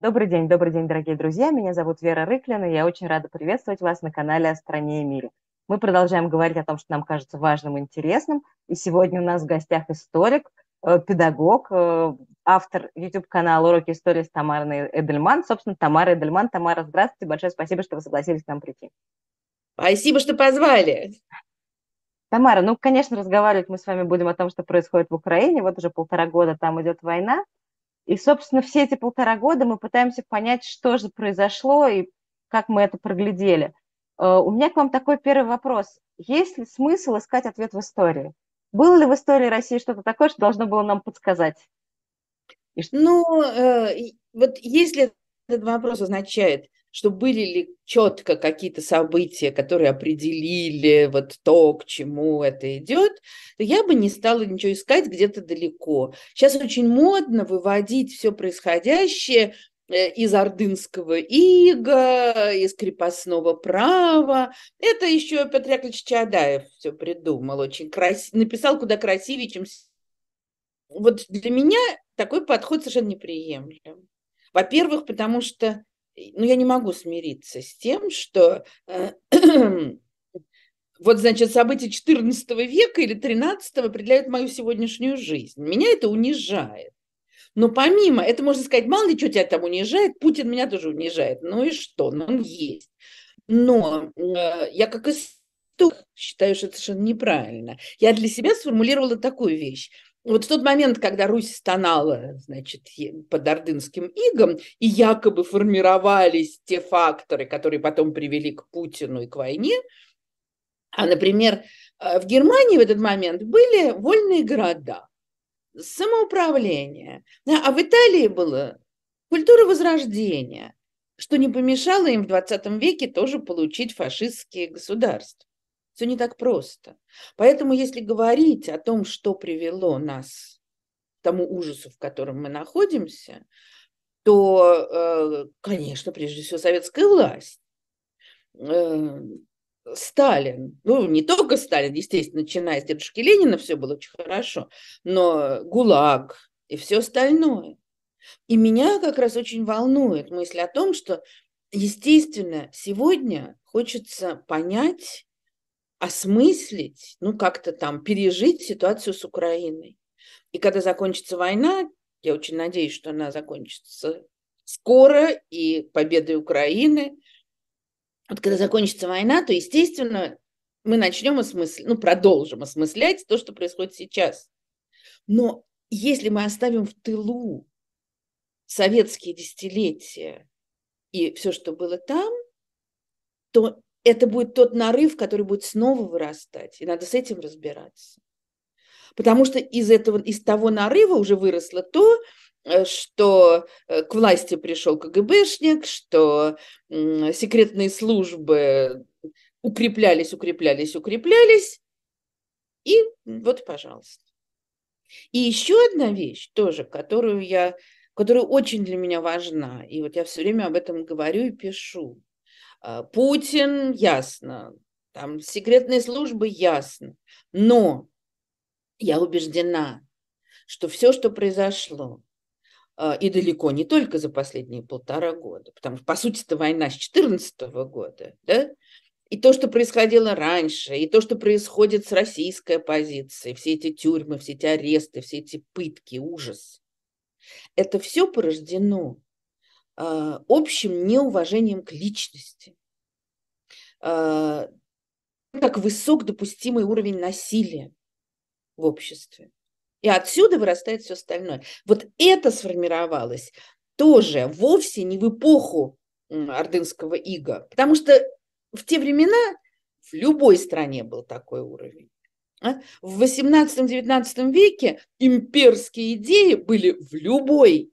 Добрый день, добрый день, дорогие друзья. Меня зовут Вера Рыклина, и я очень рада приветствовать вас на канале «О стране и мире». Мы продолжаем говорить о том, что нам кажется важным и интересным. И сегодня у нас в гостях историк, э, педагог, э, автор YouTube-канала «Уроки истории» с Тамарой Эдельман. Собственно, Тамара Эдельман. Тамара, здравствуйте. Большое спасибо, что вы согласились к нам прийти. Спасибо, что позвали. Тамара, ну, конечно, разговаривать мы с вами будем о том, что происходит в Украине. Вот уже полтора года там идет война. И, собственно, все эти полтора года мы пытаемся понять, что же произошло и как мы это проглядели. Э, у меня к вам такой первый вопрос. Есть ли смысл искать ответ в истории? Было ли в истории России что-то такое, что должно было нам подсказать? Ну, э, вот если этот вопрос означает, что были ли четко какие-то события, которые определили вот то, к чему это идет, то я бы не стала ничего искать где-то далеко. Сейчас очень модно выводить все происходящее э, из ордынского ига, из крепостного права. Это еще Петр Яковлевич Чадаев все придумал, очень красиво, написал куда красивее, чем... Вот для меня такой подход совершенно неприемлем. Во-первых, потому что ну, я не могу смириться с тем, что э, вот, значит, события XIV века или XIII определяют мою сегодняшнюю жизнь. Меня это унижает. Но помимо, это можно сказать, мало ли что тебя там унижает, Путин меня тоже унижает. Ну и что? Ну он есть. Но э, я как историк считаю, что это совершенно неправильно. Я для себя сформулировала такую вещь вот в тот момент, когда Русь стонала, значит, под ордынским игом, и якобы формировались те факторы, которые потом привели к Путину и к войне, а, например, э, в Германии в этот момент были вольные города, самоуправление, а в Италии была культура возрождения, что не помешало им в 20 веке тоже получить фашистские государства. Все не так просто. Поэтому, если говорить о том, что привело нас к тому ужасу, в котором мы находимся, то, э, конечно, прежде всего советская власть. Э, Сталин, ну, не только Сталин, естественно, начиная с дедушки Ленина, все было очень хорошо, но ГУЛАГ и все остальное. И меня как раз очень волнует мысль о том, что, естественно, сегодня хочется понять, осмыслить, ну как-то там пережить ситуацию с Украиной. И когда закончится война, я очень надеюсь, что она закончится скоро и победой Украины. Вот когда закончится война, то, естественно, мы начнем осмыслять, ну, продолжим осмыслять то, что происходит сейчас. Но если мы оставим в тылу советские десятилетия и все, что было там, то это будет тот нарыв, который будет снова вырастать, и надо с этим разбираться. Потому что из, этого, из того нарыва уже выросло то, э, что э, к власти пришел КГБшник, что секретные службы укреплялись, укреплялись, укреплялись, и вот, пожалуйста. И еще одна вещь тоже, которую я, которая очень для меня важна, и вот я все время об этом говорю и пишу. А, Путин, ясно, там секретные службы, ясно. Но я убеждена, что все, что произошло, а, и далеко не только за последние полтора года, потому что, по сути, это война с 2014 года, да, и то, что происходило раньше, и то, что происходит с российской оппозицией, все эти тюрьмы, все эти аресты, все эти пытки, ужас, это все порождено общим неуважением к личности, а, как высок допустимый уровень насилия в обществе. И отсюда вырастает все остальное. Вот это сформировалось тоже вовсе не в эпоху ордынского ига, потому что в те времена в любой стране был такой уровень. А? В 18-19 веке имперские идеи были в любой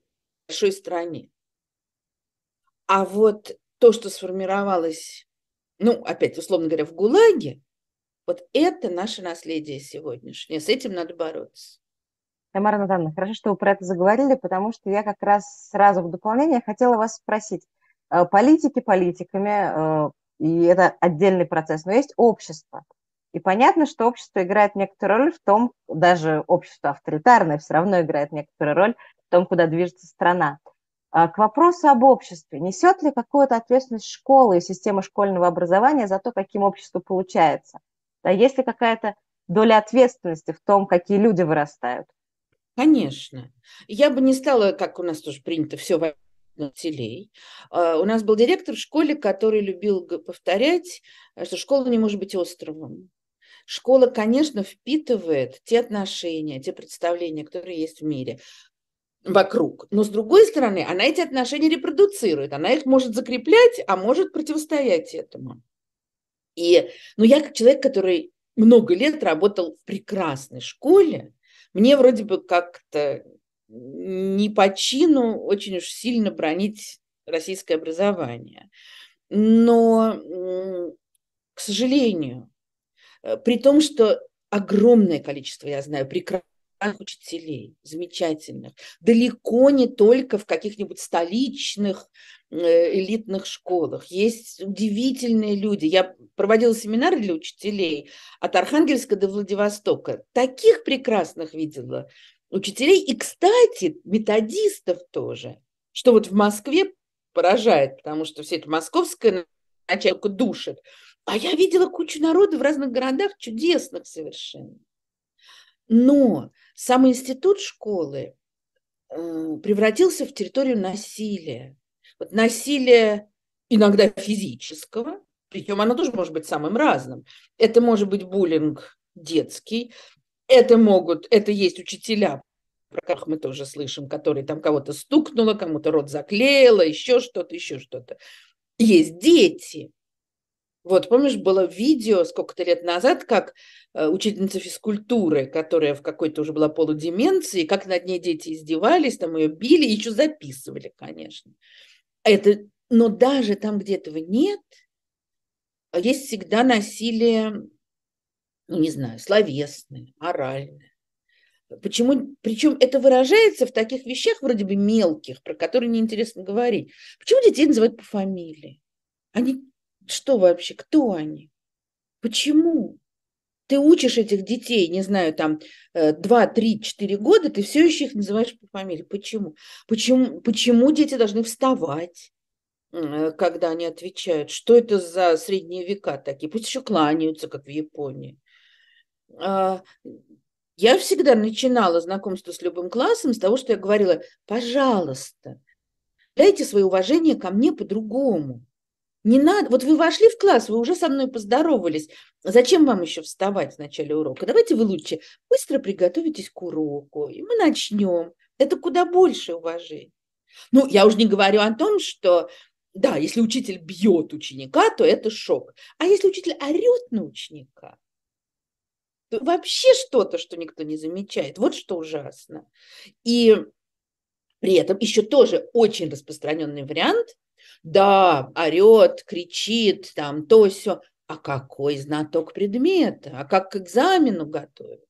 большой стране. А вот то, что сформировалось, ну, опять, условно говоря, в ГУЛАГе, вот это наше наследие сегодняшнее. С этим надо бороться. Тамара Натановна, хорошо, что вы про это заговорили, потому что я как раз сразу в дополнение хотела вас спросить. Э, политики политиками, э, и это отдельный процесс, но есть общество. И понятно, что общество играет некоторую роль в том, даже общество авторитарное все равно играет некоторую роль в том, куда движется страна. А, к вопросу об обществе. Несет ли какую-то ответственность школа и система школьного образования за то, каким общество получается? Да, есть ли какая-то доля ответственности в том, какие люди вырастают? Конечно. Я бы не стала, как у нас тоже принято, все учителей. А, у нас был директор в школе, который любил повторять, что школа не может быть островом. Школа, конечно, впитывает те отношения, те представления, которые есть в мире вокруг. Но с другой стороны, она эти отношения репродуцирует. Она их может закреплять, а может противостоять этому. И, ну, я как человек, который много лет работал в прекрасной школе, мне вроде бы как-то не по чину очень уж сильно бронить российское образование. Но, к сожалению, э, при том, что огромное количество, я знаю, прекрасных учителей, замечательных, далеко не только в каких-нибудь столичных э, элитных школах. Есть удивительные люди. Я проводила семинары для учителей от Архангельска до Владивостока. Таких прекрасных видела учителей и, кстати, методистов тоже, что вот в Москве поражает, потому что все это московское начальство душит. А я видела кучу народа в разных городах, чудесных совершенно. Но сам институт школы э, превратился в территорию насилия. Вот насилие иногда физического, причем оно тоже может быть самым разным. Это может быть буллинг детский, это могут, это есть учителя, про которых мы тоже слышим, которые там кого-то стукнуло, кому-то рот заклеило, еще что-то, еще что-то. Есть дети. Вот, помнишь, было видео сколько-то лет назад, как э, учительница физкультуры, которая в какой-то уже была полудеменции, как над ней дети издевались, там ее били, еще записывали, конечно. Это, но даже там, где этого нет, есть всегда насилие ну, не знаю, словесное, оральное. Почему, причем это выражается в таких вещах вроде бы мелких, про которые неинтересно говорить. Почему детей называют по фамилии? Они что вообще, кто они? Почему? Ты учишь этих детей, не знаю, там 2, 3, 4 года, ты все еще их называешь по фамилии. Почему? Почему, почему дети должны вставать? Э, когда они отвечают, что это за средние века такие, пусть еще кланяются, как в Японии. А, я всегда начинала знакомство с любым классом с того, что я говорила, пожалуйста, дайте свое уважение ко мне по-другому. Не надо, вот вы вошли в класс, вы уже со мной поздоровались. Зачем вам еще вставать в начале урока? Давайте вы лучше быстро приготовитесь к уроку, и мы начнем. Это куда больше уважения. Ну, я уже не говорю о том, что, да, если учитель бьет ученика, то это шок. А если учитель орет на ученика, вообще что-то, что никто не замечает. Вот что ужасно. И при этом еще тоже очень распространенный вариант. Да, орет, кричит, там то все. А какой знаток предмета? А как к экзамену готовят?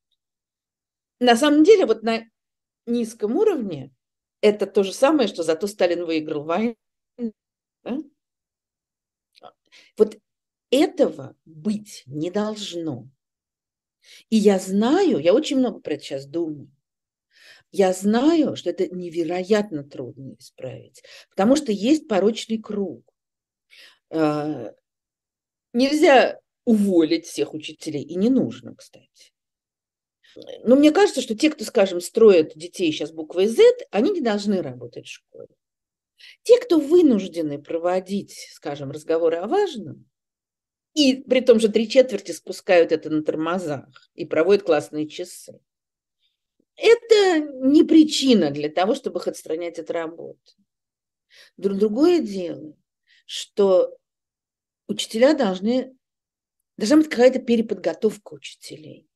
На самом деле, вот на низком уровне это то же самое, что зато Сталин выиграл войну. Да? Вот этого быть не должно. И я знаю, я очень много про это сейчас думаю, я знаю, что это невероятно трудно исправить, потому что есть порочный круг. А, нельзя уволить всех учителей, и не нужно, кстати. Но мне кажется, что те, кто, скажем, строят детей сейчас буквой Z, они не должны работать в школе. Те, кто вынуждены проводить, скажем, разговоры о важном, и при том же три четверти спускают это на тормозах и проводят классные часы. Это не причина для того, чтобы их отстранять от работы. Другое дело, что учителя должны, должна быть какая-то переподготовка учителей.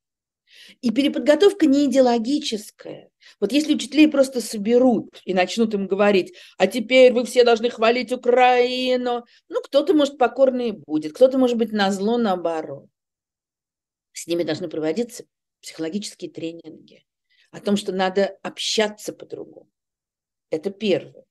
И переподготовка не идеологическая. Вот если учителей просто соберут и начнут им говорить, а теперь вы все должны хвалить Украину, ну, кто-то, может, покорный будет, кто-то, может быть, на зло наоборот. С ними должны проводиться психологические тренинги о том, что надо общаться по-другому. Это первое.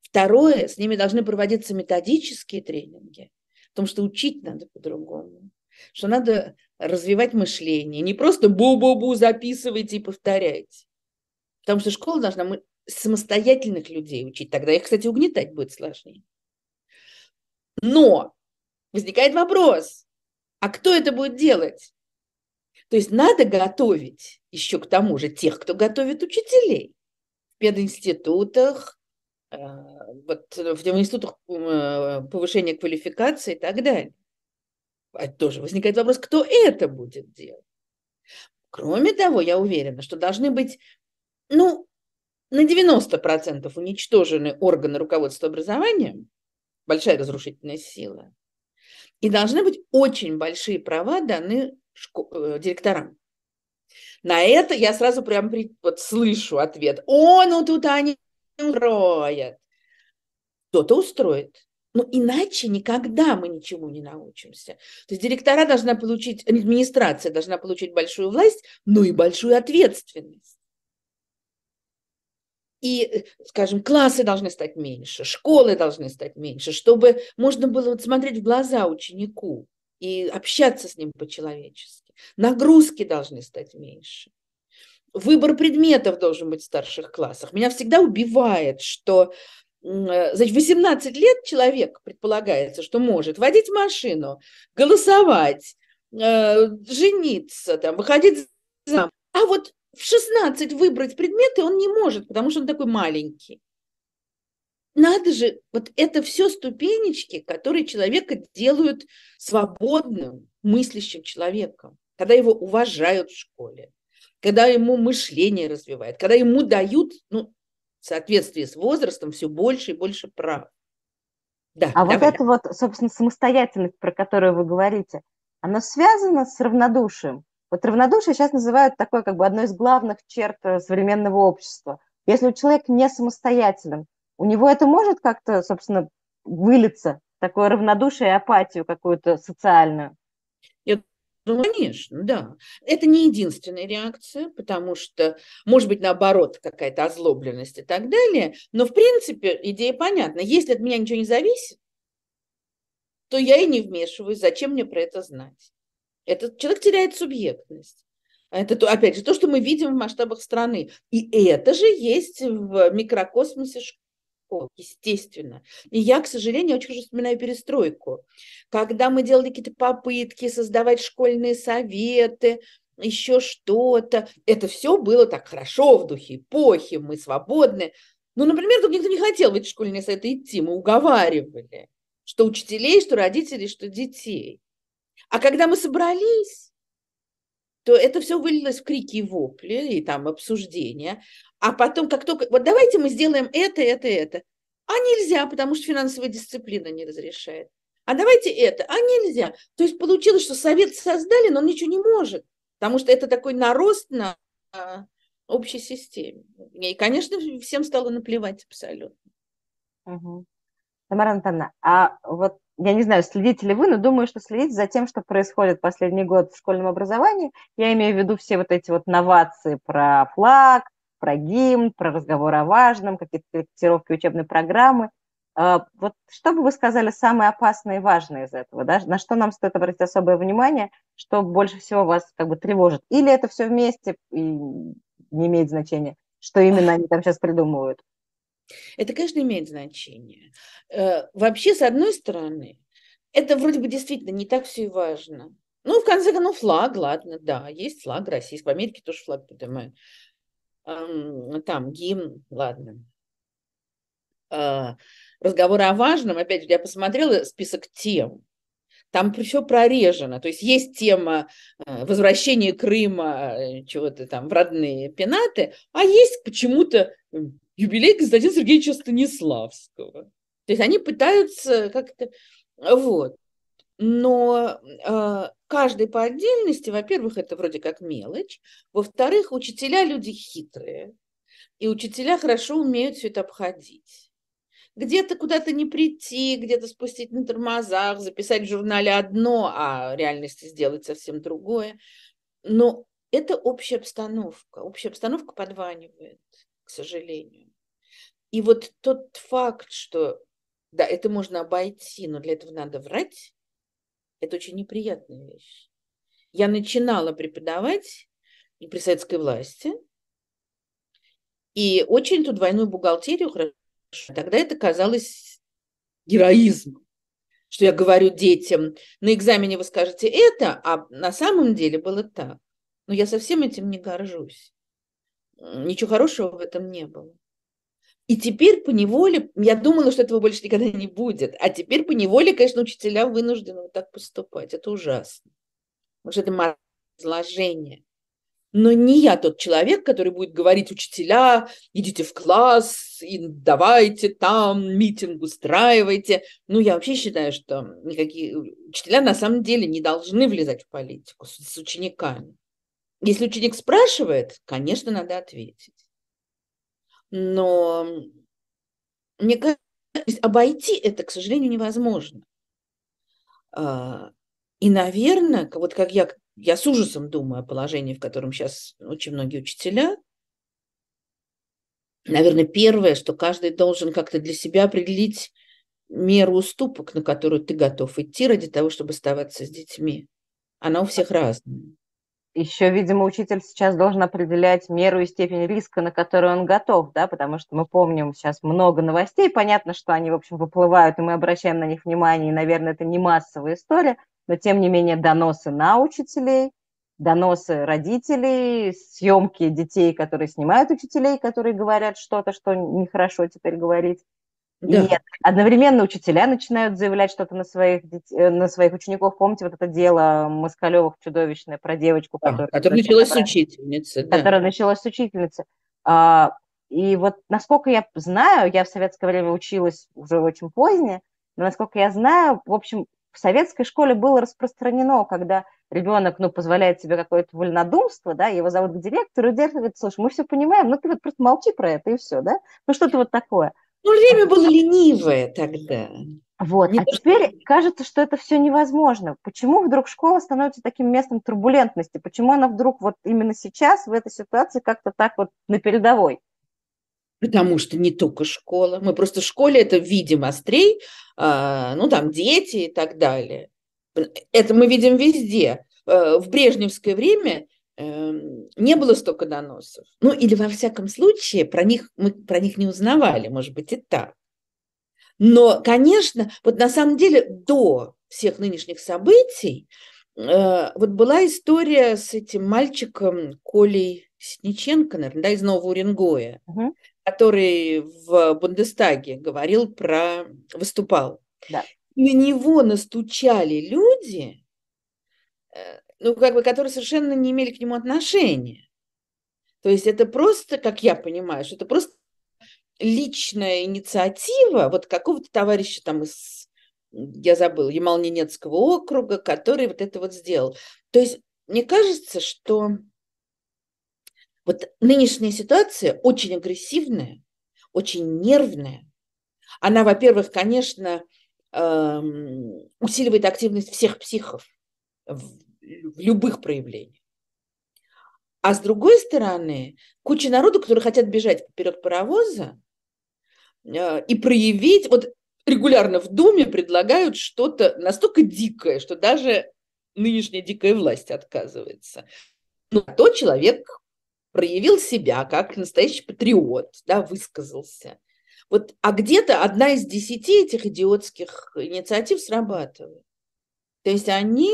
Второе, с ними должны проводиться методические тренинги о том, что учить надо по-другому что надо развивать мышление, не просто бу-бу-бу записывайте и повторяйте. Потому что школа должна самостоятельных людей учить. Тогда их, кстати, угнетать будет сложнее. Но возникает вопрос, а кто это будет делать? То есть надо готовить еще к тому же тех, кто готовит учителей в пединститутах, э, вот в институтах э, повышения квалификации и так далее. А тоже возникает вопрос, кто это будет делать. Кроме того, я уверена, что должны быть, ну, на 90% уничтожены органы руководства образованием, большая разрушительная сила, и должны быть очень большие права даны шко- э, директорам. На это я сразу прям при, вот слышу ответ. О, ну тут они устроят. Кто-то устроит. Но иначе никогда мы ничему не научимся. То есть директора должна получить, администрация должна получить большую власть, но и большую ответственность. И, скажем, классы должны стать меньше, школы должны стать меньше, чтобы можно было вот смотреть в глаза ученику и общаться с ним по-человечески. Нагрузки должны стать меньше. Выбор предметов должен быть в старших классах. Меня всегда убивает, что Э, значит, 18 лет человек предполагается, что может водить машину, голосовать, э, жениться, там, выходить замуж. А вот в 16 выбрать предметы он не может, потому что он такой маленький. Надо же, вот это все ступенечки, которые человека делают свободным, мыслящим человеком, когда его уважают в школе, когда ему мышление развивает, когда ему дают, ну, в соответствии с возрастом все больше и больше прав. Да, а давай. вот эта вот, собственно, самостоятельность, про которую вы говорите, она связана с равнодушием. Вот равнодушие сейчас называют такой как бы одной из главных черт э, современного общества. Если у человека не самостоятелен, у него это может как-то, собственно, вылиться, такое равнодушие и апатию какую-то социальную? Я ну, конечно, да. Это не единственная реакция, потому что, может быть, наоборот, какая-то озлобленность и так далее. Но, в принципе, идея понятна. Если от меня ничего не зависит, то я и не вмешиваюсь. Зачем мне про это знать? Этот человек теряет субъектность. Это, опять же, то, что мы видим в масштабах страны. И это же есть в микрокосмосе школы естественно. И я, к сожалению, очень хорошо вспоминаю перестройку. Когда мы делали какие-то попытки создавать школьные советы, еще что-то, это все было так хорошо в духе эпохи, мы свободны. Ну, например, тут никто не хотел в эти школьные советы идти, мы уговаривали, что учителей, что родителей, что детей. А когда мы собрались, то это все вылилось в крики и вопли, и там обсуждения. А потом, как только, вот давайте мы сделаем это, это, это. А нельзя, потому что финансовая дисциплина не разрешает. А давайте это, а нельзя. То есть получилось, что совет создали, но он ничего не может, потому что это такой нарост на общей системе. И, конечно, всем стало наплевать абсолютно. Угу. Тамара Антоновна, а вот я не знаю, следите ли вы, но думаю, что следите за тем, что происходит последний год в школьном образовании. Я имею в виду все вот эти вот новации про флаг, про гимн, про разговор о важном, какие-то корректировки учебной программы. А, вот что бы вы сказали самое опасное и важное из этого? Да? На что нам стоит обратить особое внимание, что больше всего вас как бы тревожит? Или это все вместе и не имеет значения, что именно они там сейчас придумывают? Это, конечно, имеет значение. Э, вообще, с одной стороны, это вроде бы действительно не так все и важно. Ну, в конце концов, флаг, ладно, да, есть флаг России, в Америке тоже флаг поднимают. Там гимн, ладно. А, разговоры о важном, опять же, я посмотрела список тем, там все прорежено. То есть есть тема э, возвращения Крыма э, чего-то там в родные пенаты, а есть почему-то юбилей Константина Сергеевича Станиславского. То есть они пытаются как-то... Вот. Но э, каждый по отдельности, во-первых, это вроде как мелочь, во-вторых, учителя люди хитрые, и учителя хорошо умеют все это обходить. Где-то куда-то не прийти, где-то спустить на тормозах, записать в журнале одно, а в реальности сделать совсем другое. Но это общая обстановка. Общая обстановка подванивает, к сожалению. И вот тот факт, что да, это можно обойти, но для этого надо врать, это очень неприятная вещь. Я начинала преподавать и при советской власти, и очень эту двойную бухгалтерию хорошо. Тогда это казалось героизмом, что я говорю детям, на экзамене вы скажете это, а на самом деле было так. Но я совсем этим не горжусь. Ничего хорошего в этом не было. И теперь по неволе, я думала, что этого больше никогда не будет, а теперь по неволе, конечно, учителя вынуждены вот так поступать. Это ужасно. Потому что это изложение. Но не я тот человек, который будет говорить учителя, идите в класс и давайте там митинг устраивайте. Ну, я вообще считаю, что никакие учителя на самом деле не должны влезать в политику с, с учениками. Если ученик спрашивает, конечно, надо ответить. Но мне кажется, обойти это, к сожалению, невозможно. А, и, наверное, вот как я, я с ужасом думаю о положении, в котором сейчас очень многие учителя, наверное, первое, что каждый должен как-то для себя определить меру уступок, на которую ты готов идти ради того, чтобы оставаться с детьми. Она у всех разная. Еще, видимо, учитель сейчас должен определять меру и степень риска, на которую он готов, да, потому что мы помним сейчас много новостей, понятно, что они, в общем, выплывают, и мы обращаем на них внимание, и, наверное, это не массовая история, но, тем не менее, доносы на учителей, доносы родителей, съемки детей, которые снимают учителей, которые говорят что-то, что нехорошо теперь говорить. Да. И одновременно учителя начинают заявлять что-то на своих, э, на своих учеников. Помните вот это дело Москалевых чудовищное про девочку, да, которая... Началось с учительницы. Да. Которое началось с учительницы. А, и вот насколько я знаю, я в советское время училась уже очень позднее, но насколько я знаю, в общем, в советской школе было распространено, когда ребенок, ну, позволяет себе какое-то вольнодумство, да, его зовут к директору, и директор говорит, слушай, мы все понимаем, но ты вот просто молчи про это, и все, да, ну, что-то вот такое. Ну, время было ленивое тогда. Вот, не а теперь что... кажется, что это все невозможно. Почему вдруг школа становится таким местом турбулентности? Почему она вдруг вот именно сейчас в этой ситуации как-то так вот на передовой? Потому что не только школа. Мы просто в школе это видим острей, а, ну там дети и так далее. Это мы видим везде. Э, в брежневское время не было столько доносов. Ну, или во всяком случае, про них мы про них не узнавали, может быть, и так. Но, конечно, вот на самом деле до всех нынешних событий э, вот была история с этим мальчиком Колей Сниченко, наверное, да, из Нового Уренгоя, угу. который в Бундестаге говорил про, выступал. Да. На него настучали люди, э, ну, как бы, которые совершенно не имели к нему отношения. То есть это просто, как я понимаю, что это просто личная инициатива вот какого-то товарища там из, я забыл, Ямал-Ненецкого округа, который вот это вот сделал. То есть мне кажется, что вот нынешняя ситуация очень агрессивная, очень нервная. Она, во-первых, конечно, эм, усиливает активность всех психов любых проявлениях. А с другой стороны, куча народу, которые хотят бежать вперед паровоза э, и проявить, вот регулярно в Думе предлагают что-то настолько дикое, что даже нынешняя дикая власть отказывается. Но то человек проявил себя как настоящий патриот, да, высказался. Вот, а где-то одна из десяти этих идиотских инициатив срабатывает. То есть они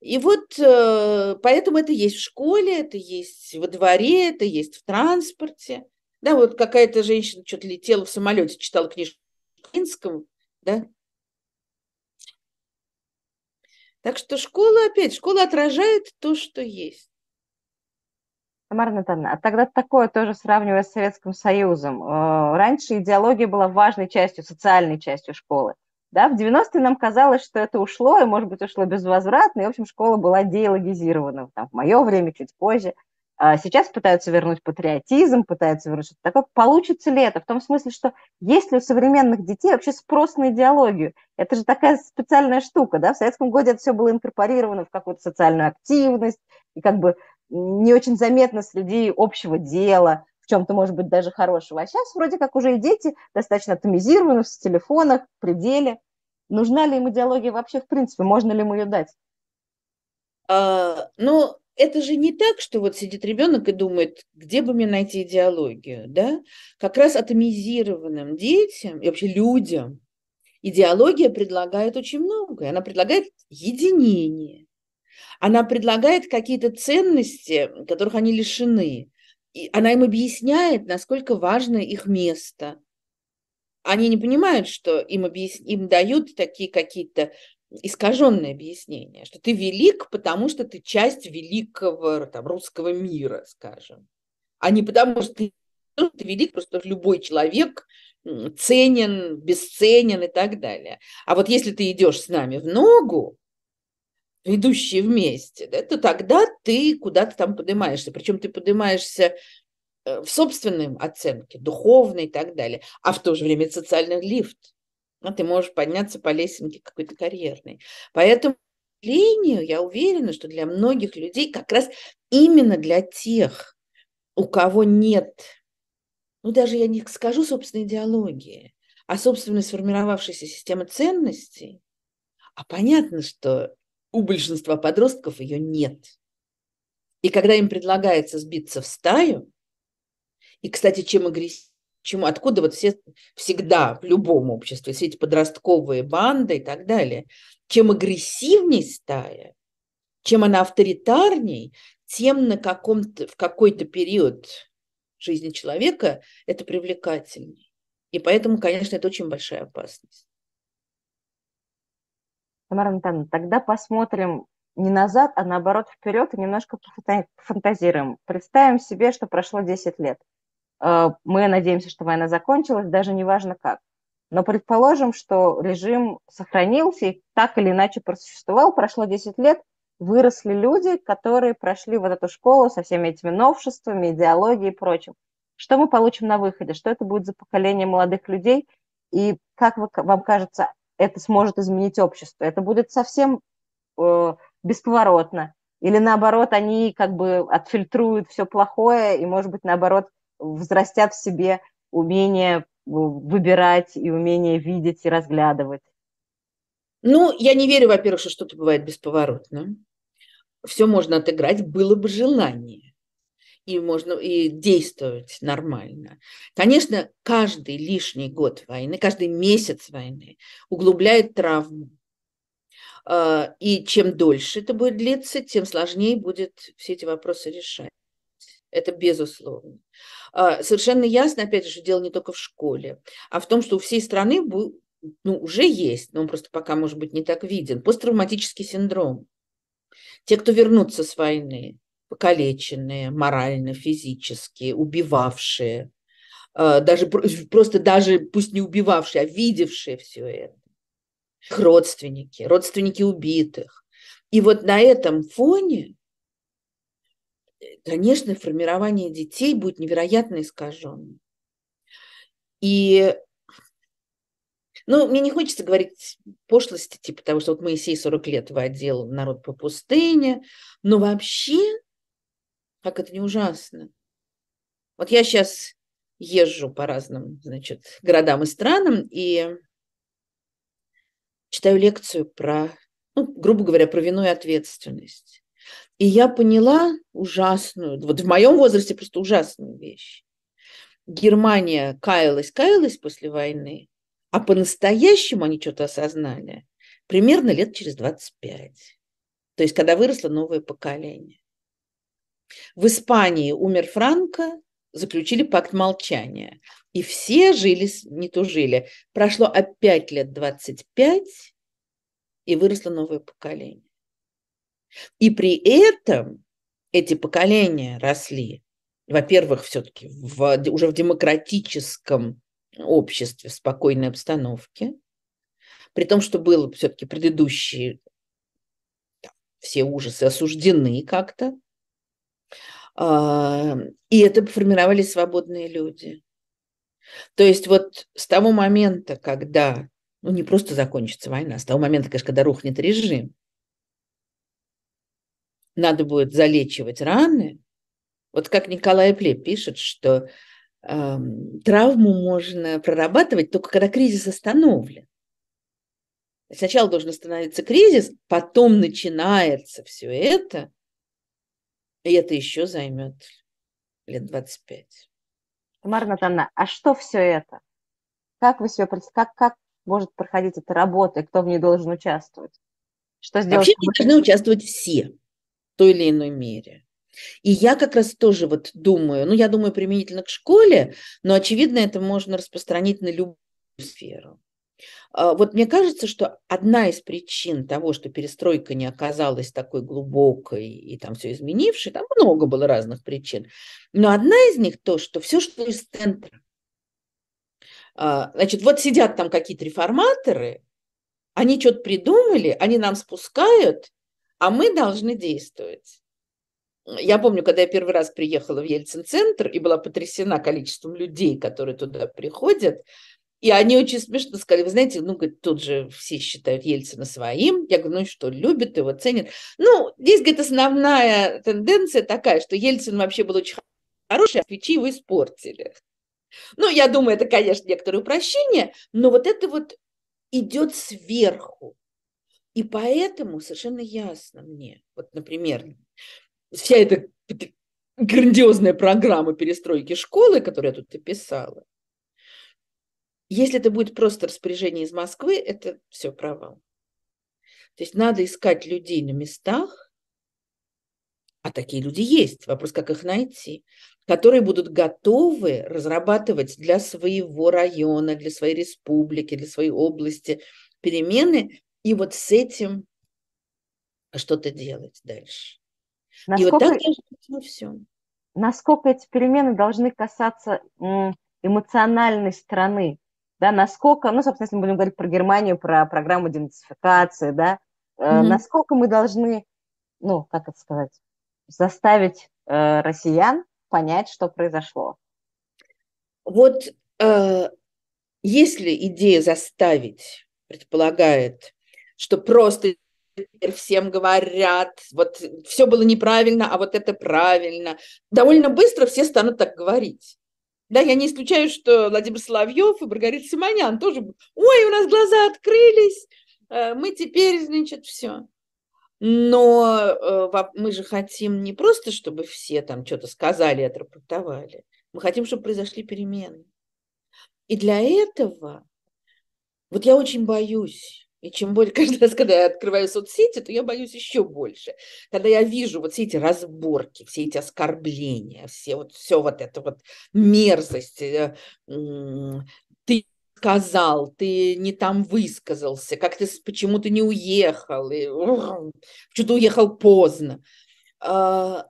и вот э, поэтому это есть в школе, это есть во дворе, это есть в транспорте. Да, вот какая-то женщина что-то летела в самолете, читала книжку Кинском, да. Так что школа, опять, школа отражает то, что есть. Тамара Натановна, а тогда такое тоже сравнивая с Советским Союзом. Э, раньше идеология была важной частью, социальной частью школы. Да, в 90-е нам казалось, что это ушло, и, может быть, ушло безвозвратно, и, в общем, школа была деологизирована. Там, в мое время, чуть позже. А сейчас пытаются вернуть патриотизм, пытаются вернуть что-то такое. Получится ли это? В том смысле, что есть ли у современных детей вообще спрос на идеологию? Это же такая специальная штука, да? В Советском годе это все было инкорпорировано в какую-то социальную активность, и как бы не очень заметно среди общего дела, в чем-то, может быть, даже хорошего. А сейчас вроде как уже и дети достаточно атомизированы в телефонах, в пределе. Нужна ли им идеология вообще в принципе? Можно ли им ее дать? А, ну, это же не так, что вот сидит ребенок и думает, где бы мне найти идеологию, да? Как раз атомизированным детям и вообще людям идеология предлагает очень многое. Она предлагает единение, она предлагает какие-то ценности, которых они лишены. И она им объясняет, насколько важно их место. Они не понимают, что им, объяс... им дают такие какие-то искаженное объяснение, что ты велик, потому что ты часть великого там, русского мира, скажем, а не потому что ты, ты велик, просто любой человек ценен, бесценен и так далее. А вот если ты идешь с нами в ногу, идущие вместе, да, то тогда ты куда-то там поднимаешься. Причем ты поднимаешься э, в собственной оценке, духовной и так далее, а в то же время социальный лифт. Ну, ты можешь подняться по лесенке какой-то карьерной. Поэтому, сожалению, я уверена, что для многих людей, как раз именно для тех, у кого нет, ну даже я не скажу собственной идеологии, а собственной сформировавшейся системы ценностей, а понятно, что у большинства подростков ее нет. И когда им предлагается сбиться в стаю, и, кстати, чем агрессивнее, Чему, откуда вот все всегда в любом обществе все эти подростковые банды и так далее. Чем агрессивней стая, чем она авторитарней, тем на каком-то, в какой-то период жизни человека это привлекательней. И поэтому, конечно, это очень большая опасность. Тамара Анатольевна, тогда посмотрим не назад, а наоборот вперед и немножко пофантазируем. Представим себе, что прошло 10 лет – Э, мы надеемся, что война закончилась, даже не важно как. Но предположим, что режим сохранился и так или иначе просуществовал, прошло 10 лет, выросли люди, которые прошли вот эту школу со всеми этими новшествами, идеологией и прочим. Что мы получим на выходе? Что это будет за поколение молодых людей? И как вы, вам кажется, это сможет изменить общество? Это будет совсем э, бесповоротно? Или наоборот, они как бы отфильтруют все плохое и, может быть, наоборот, взрастят в себе умение выбирать и умение видеть и разглядывать? Ну, я не верю, во-первых, что что-то бывает бесповоротно. Все можно отыграть, было бы желание. И можно и действовать нормально. Конечно, каждый лишний год войны, каждый месяц войны углубляет травму. А, и чем дольше это будет длиться, тем сложнее будет все эти вопросы решать. Это безусловно. А, совершенно ясно, опять же, дело не только в школе, а в том, что у всей страны ну, уже есть, но он просто пока, может быть, не так виден, посттравматический синдром. Те, кто вернутся с войны, покалеченные морально, физически, убивавшие, а, даже просто даже пусть не убивавшие, а видевшие все это, их родственники, родственники убитых. И вот на этом фоне конечно, формирование детей будет невероятно искаженным. И, ну, мне не хочется говорить пошлости, типа того, что вот Моисей 40 лет водил народ по пустыне, но вообще, как это не ужасно. Вот я сейчас езжу по разным, значит, городам и странам и читаю лекцию про, ну, грубо говоря, про вину и ответственность. И я поняла ужасную, вот в моем возрасте просто ужасную вещь. Германия каялась, каялась после войны, а по-настоящему они что-то осознали примерно лет через 25. То есть, когда выросло новое поколение. В Испании умер Франко, заключили пакт молчания. И все жили, не то жили. Прошло опять лет 25, и выросло новое поколение. И при этом эти поколения росли, во-первых, все-таки уже в демократическом обществе, в спокойной обстановке, при том, что было все-таки предыдущие все ужасы осуждены как-то, и это формировались свободные люди. То есть вот с того момента, когда, ну не просто закончится война, с того момента, конечно, когда рухнет режим, надо будет залечивать раны, вот как Николай Пле пишет, что э, травму можно прорабатывать только когда кризис остановлен. Сначала должен остановиться кризис, потом начинается все это, И это еще займет лет 25. Тамара Натановна, а что все это? Как вы себе как, как может проходить эта работа, и кто в ней должен участвовать? Что сделать? Вообще должны участвовать все в той или иной мере. И я как раз тоже вот думаю, ну, я думаю применительно к школе, но, очевидно, это можно распространить на любую сферу. А, вот мне кажется, что одна из причин того, что перестройка не оказалась такой глубокой и там все изменившей, там много было разных причин, но одна из них то, что все, что из центра. А, значит, вот сидят там какие-то реформаторы, они что-то придумали, они нам спускают, а мы должны действовать. Я помню, когда я первый раз приехала в Ельцин-центр и была потрясена количеством людей, которые туда приходят, и они очень смешно сказали, вы знаете, ну, говорит, тут же все считают Ельцина своим. Я говорю, ну и что, любят его, ценят. Ну, здесь, говорит, основная тенденция такая, что Ельцин вообще был очень хороший, а свечи его испортили. Ну, я думаю, это, конечно, некоторое упрощение, но вот это вот идет сверху. И поэтому совершенно ясно мне, вот, например, вся эта грандиозная программа перестройки школы, которую я тут описала, если это будет просто распоряжение из Москвы, это все провал. То есть надо искать людей на местах, а такие люди есть, вопрос, как их найти, которые будут готовы разрабатывать для своего района, для своей республики, для своей области перемены, и вот с этим что-то делать дальше. Насколько, и вот так во всем. Насколько эти перемены должны касаться эмоциональной стороны да, насколько, ну, собственно, если мы будем говорить про Германию, про программу денацификации, да, mm-hmm. насколько мы должны, ну, как это сказать, заставить э, россиян понять, что произошло? Вот э, если идея заставить предполагает, что просто всем говорят, вот все было неправильно, а вот это правильно, довольно быстро все станут так говорить. Да, я не исключаю, что Владимир Соловьев и Маргарита Симонян тоже, ой, у нас глаза открылись, э, мы теперь, значит, все. Но э, мы же хотим не просто, чтобы все там что-то сказали, отрапортовали. Мы хотим, чтобы произошли перемены. И для этого, вот я очень боюсь, и чем больше, каждый раз, когда я открываю соцсети, то я боюсь еще больше. Когда я вижу вот все эти разборки, все эти оскорбления, все вот, все вот это вот мерзость, э, ты сказал, ты не там высказался, как ты почему то не уехал, и, что-то уехал поздно. А,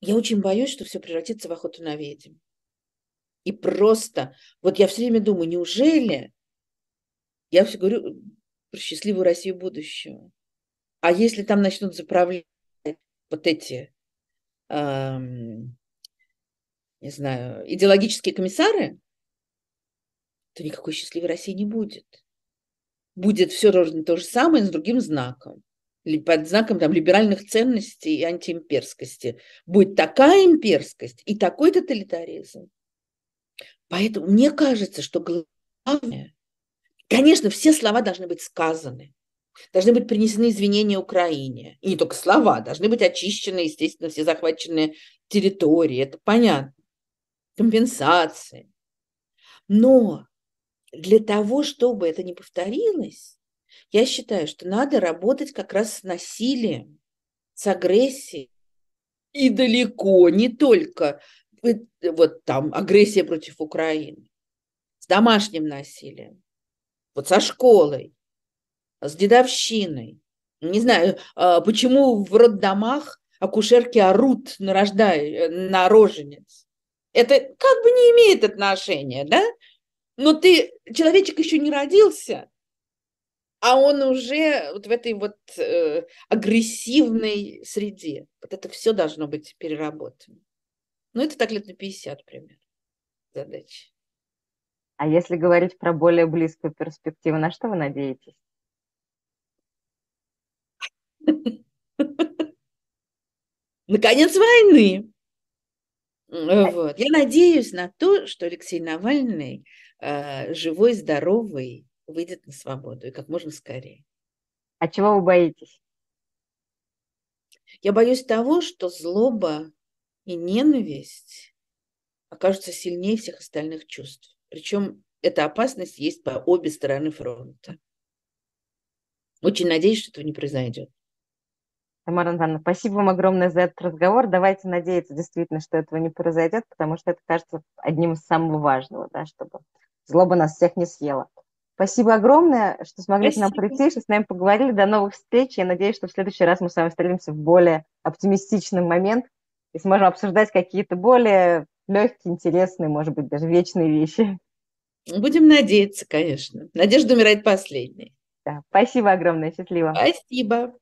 я очень боюсь, что все превратится в охоту на ведьм. И просто, вот я все время думаю, неужели я все говорю про счастливую Россию будущего. А если там начнут заправлять вот эти, эм, не знаю, идеологические комиссары, то никакой счастливой России не будет. Будет все ровно то же самое, с другим знаком. Под знаком там, либеральных ценностей и антиимперскости. Будет такая имперскость и такой тоталитаризм. Поэтому мне кажется, что главное Конечно, все слова должны быть сказаны. Должны быть принесены извинения Украине. И не только слова, должны быть очищены, естественно, все захваченные территории. Это понятно. Компенсации. Но для того, чтобы это не повторилось, я считаю, что надо работать как раз с насилием, с агрессией. И далеко не только вот там агрессия против Украины, с домашним насилием, вот со школой, с дедовщиной. Не знаю, а, почему в роддомах акушерки орут на, рождай, на роженец. Это как бы не имеет отношения, да? Но ты, человечек еще не родился, а он уже вот в этой вот э, агрессивной среде. Вот это все должно быть переработано. Ну, это так лет на 50 примерно задача. А если говорить про более близкую перспективу, на что вы надеетесь? Наконец войны. Вот. Я надеюсь на то, что Алексей Навальный э, живой, здоровый, выйдет на свободу и как можно скорее. А чего вы боитесь? Я боюсь того, что злоба и ненависть окажутся сильнее всех остальных чувств. Причем эта опасность есть по обе стороны фронта. Очень надеюсь, что этого не произойдет. Тамара Ивановна, спасибо вам огромное за этот разговор. Давайте надеяться действительно, что этого не произойдет, потому что это кажется одним из самого важного, да, чтобы злоба нас всех не съела. Спасибо огромное, что смогли Спасибо. к нам прийти, что с нами поговорили. До новых встреч. Я надеюсь, что в следующий раз мы с вами встретимся в более оптимистичный момент и сможем обсуждать какие-то более легкие, интересные, может быть, даже вечные вещи. Будем надеяться, конечно. Надежда умирает последней. Да. Спасибо огромное. Счастливо. Спасибо.